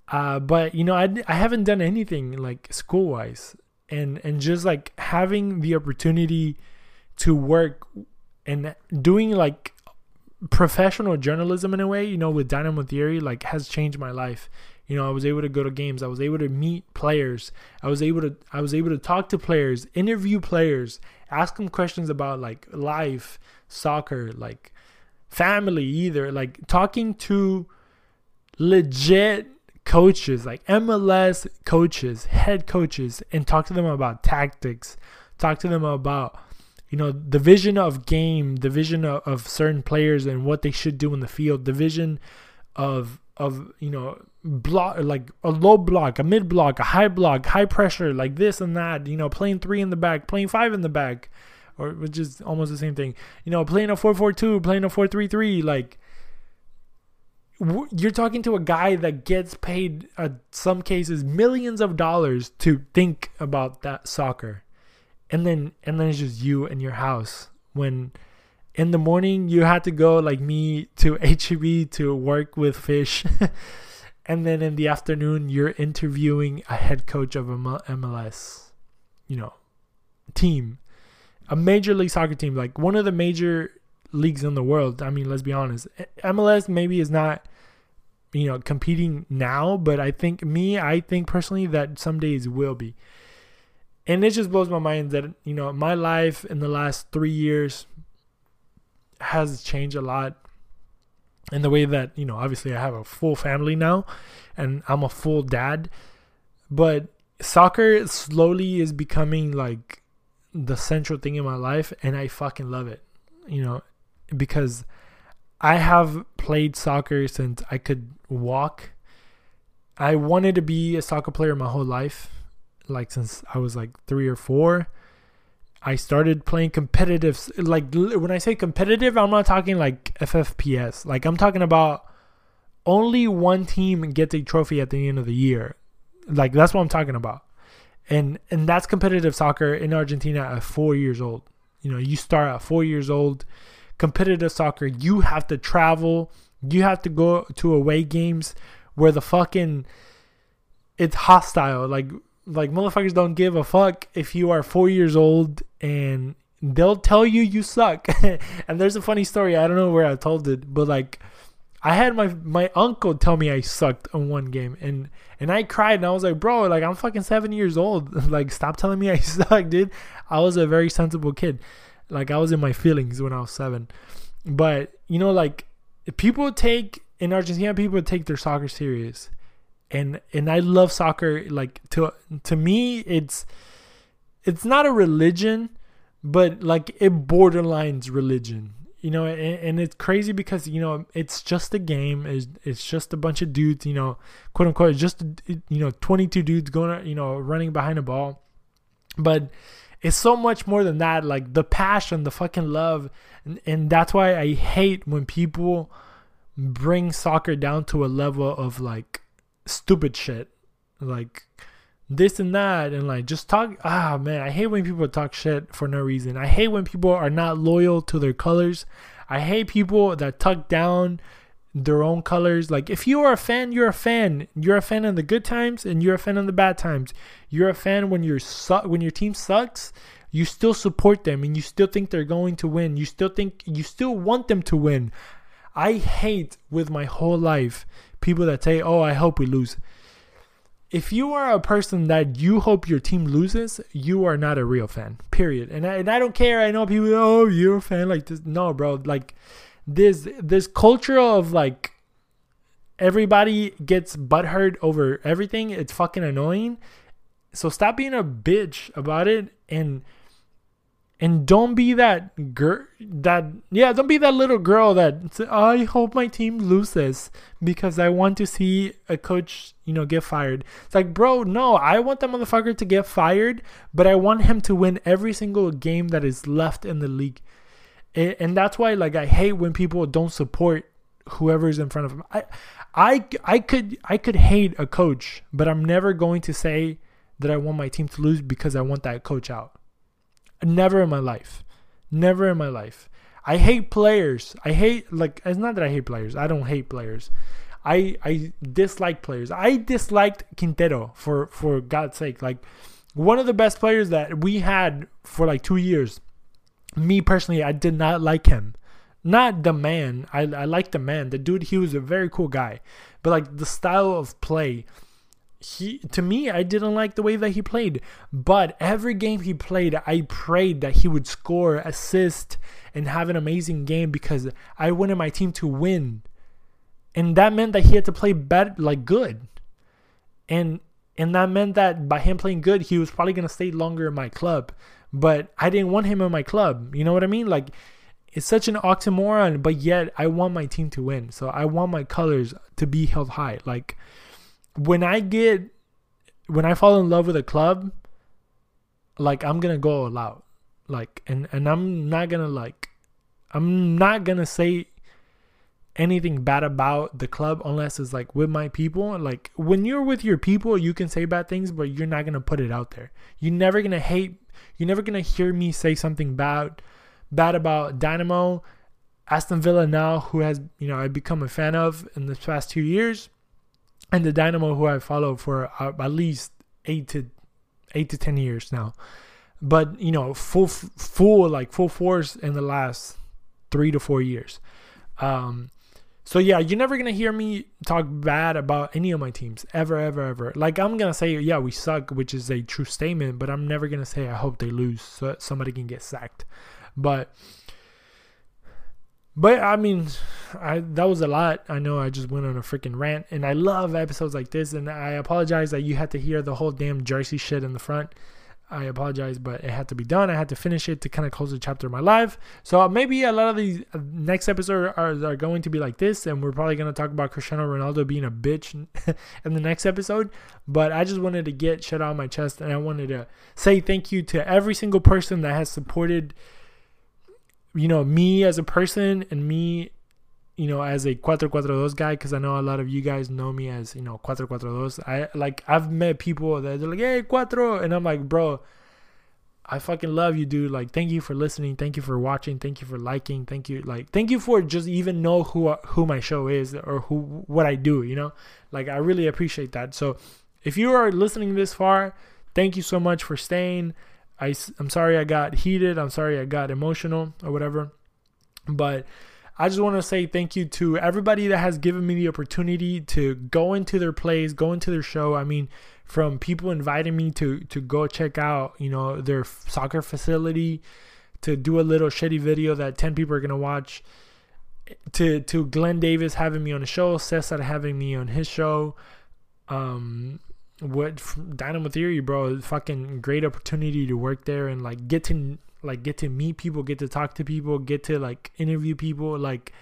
Uh, but you know, I, I haven't done anything like school wise, and and just like having the opportunity to work and doing like professional journalism in a way, you know, with Dynamo Theory, like has changed my life. You know, I was able to go to games. I was able to meet players. I was able to I was able to talk to players, interview players, ask them questions about like life, soccer, like family either, like talking to legit coaches, like MLS coaches, head coaches and talk to them about tactics, talk to them about you know the vision of game the vision of, of certain players and what they should do in the field the vision of of you know block like a low block a mid block a high block high pressure like this and that you know playing three in the back playing five in the back or which is almost the same thing. You know playing a 4-4-2 playing a 4-3-3 like you're talking to a guy that gets paid uh, some cases millions of dollars to think about that soccer. And then and then it's just you and your house. When in the morning you had to go like me to HEB to work with fish and then in the afternoon you're interviewing a head coach of a MLS you know team a major league soccer team like one of the major leagues in the world. I mean let's be honest. MLS maybe is not you know competing now but I think me I think personally that some days will be. And it just blows my mind that you know my life in the last three years has changed a lot in the way that you know obviously i have a full family now and i'm a full dad but soccer slowly is becoming like the central thing in my life and I fucking love it. You know, because I have played soccer since I could walk. I wanted to be a soccer player my whole life, like since I was like 3 or 4. I started playing competitive like when I say competitive, I'm not talking like FFPS. Like I'm talking about only one team gets a trophy at the end of the year. Like that's what I'm talking about. And and that's competitive soccer in Argentina at 4 years old. You know, you start at 4 years old. Competitive soccer, you have to travel, you have to go to away games where the fucking it's hostile. Like like motherfuckers don't give a fuck if you are 4 years old and they'll tell you you suck. and there's a funny story, I don't know where I told it, but like I had my my uncle tell me I sucked on one game and and I cried and I was like, bro, like I'm fucking seven years old. like stop telling me I suck, dude. I was a very sensible kid. Like I was in my feelings when I was seven. But you know, like people take in Argentina, people take their soccer serious. And and I love soccer. Like to to me, it's it's not a religion, but like it borderlines religion you know, and, and, it's crazy because you know it's just a game. It's, it's just a bunch of dudes, you know, quote unquote, just you know, 22 dudes going, you know, running behind a ball. But it's so much more than that. Like the passion, the fucking love, and, and that's why I hate when people bring soccer down to a level of like stupid shit, like this and that and like just talk ah man i hate when people talk shit for no reason. I hate when people are not loyal to their colors. I hate people that tuck down their own colors. Like if you are a fan you're a fan. You're a fan in the good times and you're a fan in the bad times. You're a fan when you're su- when your team sucks you still support them and you still think they're going to win. You still think you still want them to win. I hate with my whole life people that say oh i hope we lose if you are a person that you hope your team loses, you are not a real fan. Period. And I, and I don't care. I know people. Oh, you're a fan like this. No, bro. Like this this culture of like everybody gets butthurt over everything. It's fucking annoying. So stop being a bitch about it and and don't be that girl that yeah don't be that little girl that i hope my team loses because i want to see a coach you know get fired. It's like bro no i want that motherfucker to get fired but i want him to win every single game that is left in the league. And that's why like i hate when people don't support whoever's in front of them i i i could i could hate a coach but i'm never going to say that i want my team to lose because i want that coach out Never in my life. Never in my life. I hate players. I hate like it's not that I hate players. I don't hate players. I I dislike players. I disliked Quintero for for God's sake. Like one of the best players that we had for like 2 years. Me personally, I did not like him. Not the man. I I like the man. The dude he was a very cool guy. But like the style of play he to me I didn't like the way that he played. But every game he played, I prayed that he would score, assist, and have an amazing game because I wanted my team to win. And that meant that he had to play bad, like good. And and that meant that by him playing good, he was probably gonna stay longer in my club. But I didn't want him in my club. You know what I mean? Like it's such an oxymoron, but yet I want my team to win. So I want my colors to be held high. Like when I get when I fall in love with a club, like I'm gonna go all out. Like and and I'm not gonna like I'm not gonna say anything bad about the club unless it's like with my people. Like when you're with your people, you can say bad things, but you're not gonna put it out there. You're never gonna hate. You're never gonna hear me say something bad, bad about Dynamo, Aston Villa now, who has you know I've become a fan of in the past two years and the Dynamo who I follow for uh, at least eight to eight to ten years now. But you know, full full like full force in the last three to four years. Um, so yeah, you're never gonna hear me talk bad about any of my teams ever, ever, ever. Like I'm gonna say, yeah, we suck, which is a true statement, but I'm never gonna say I hope they lose so somebody can get sacked. But but I mean, I that was a lot. I know I just went on a freaking rant, and I love episodes like this. And I apologize that you had to hear the whole damn Jersey shit in the front. I apologize, but it had to be done. I had to finish it to kind of close the chapter of my life. So maybe a lot of these uh, next episodes are, are going to be like this, and we're probably going to talk about Cristiano Ronaldo being a bitch in the next episode. But I just wanted to get shit out of my chest, and I wanted to say thank you to every single person that has supported, you know, me as a person and me you know, as a 442 guy, because I know a lot of you guys know me as, you know, 442. I like, I've met people that they're like, hey, Cuatro. And I'm like, bro, I fucking love you, dude. Like, thank you for listening. Thank you for watching. Thank you for liking. Thank you, like, thank you for just even know who who my show is or who what I do. You know, like, I really appreciate that. So, if you are listening this far, thank you so much for staying. I I'm sorry I got heated. I'm sorry I got emotional or whatever, but I just want to say thank you to everybody that has given me the opportunity to go into their plays, go into their show. I mean, from people inviting me to to go check out, you know, their soccer facility, to do a little shitty video that 10 people are going to watch, to to Glenn Davis having me on the show, Cesar having me on his show. Um what Dynamo Theory, bro, fucking great opportunity to work there and like get to like get to meet people, get to talk to people, get to like interview people, like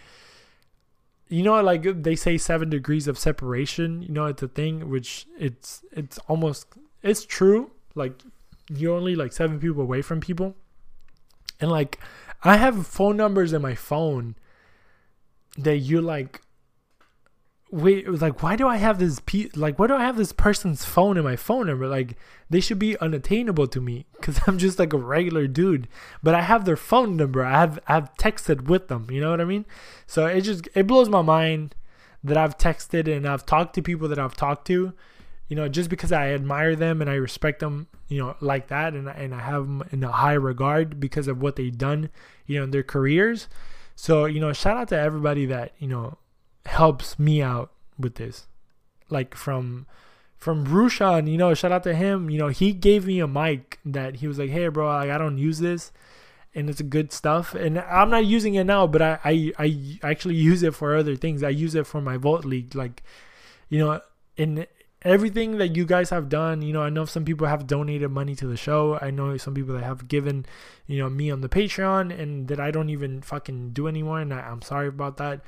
you know like uh, they say 7 degrees of separation, you know, it's a thing which it's it's almost it's true. Like you're only like 7 people away from people. And like I have phone numbers in my phone that you like wait, it was like, why do I have this pe- like why do I have this person's phone in my phone number? Like they should be unattainable to me because I'm just like a regular dude. But I have their phone number. I have I've texted with them. You know what I mean? So it just it blows my mind that I've texted and I've talked to people that I've talked to. You know, just because I admire them and I respect them, you know, like that, and and I have them in a high regard because of what they've done, you know, in their careers. So you know, shout out to everybody that you know helps me out with this. Like from from Rushan, you know, shout out to him. You know, he gave me a mic that he was like, "Hey, bro, like I don't use this, and it's good stuff." And I'm not using it now, but I I I actually use it for other things. I use it for my Vault League, like, you know, in everything that you guys have done. You know, I know some people have donated money to the show. I know some people that have given, you know, me on the Patreon, and that I don't even fucking do anymore, and I, I'm sorry about that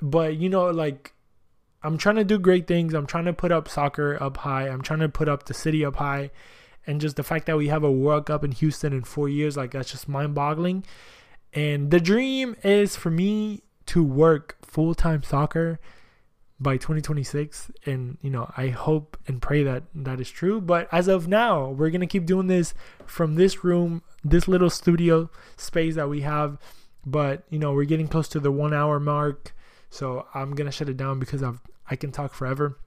but you know like i'm trying to do great things. I'm trying to put up soccer up high. I'm trying to put up the city up high. And just the fact that we have a world cup in houston in four years like that's just mind-boggling. And the dream is for me to work full-time soccer by 2026 and you know i hope and pray that that is true. But as of now we're gonna keep doing this from this room this little studio space that we have. But you know we're getting close to the one hour mark so I'm gonna shut it down because I've I can talk forever.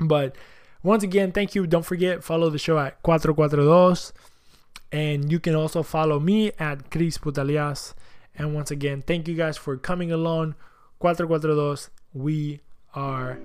But once again, thank you. Don't forget follow the show at 442. And you can also follow me at Chris Putalias. And once again, thank you guys for coming along. 442. We are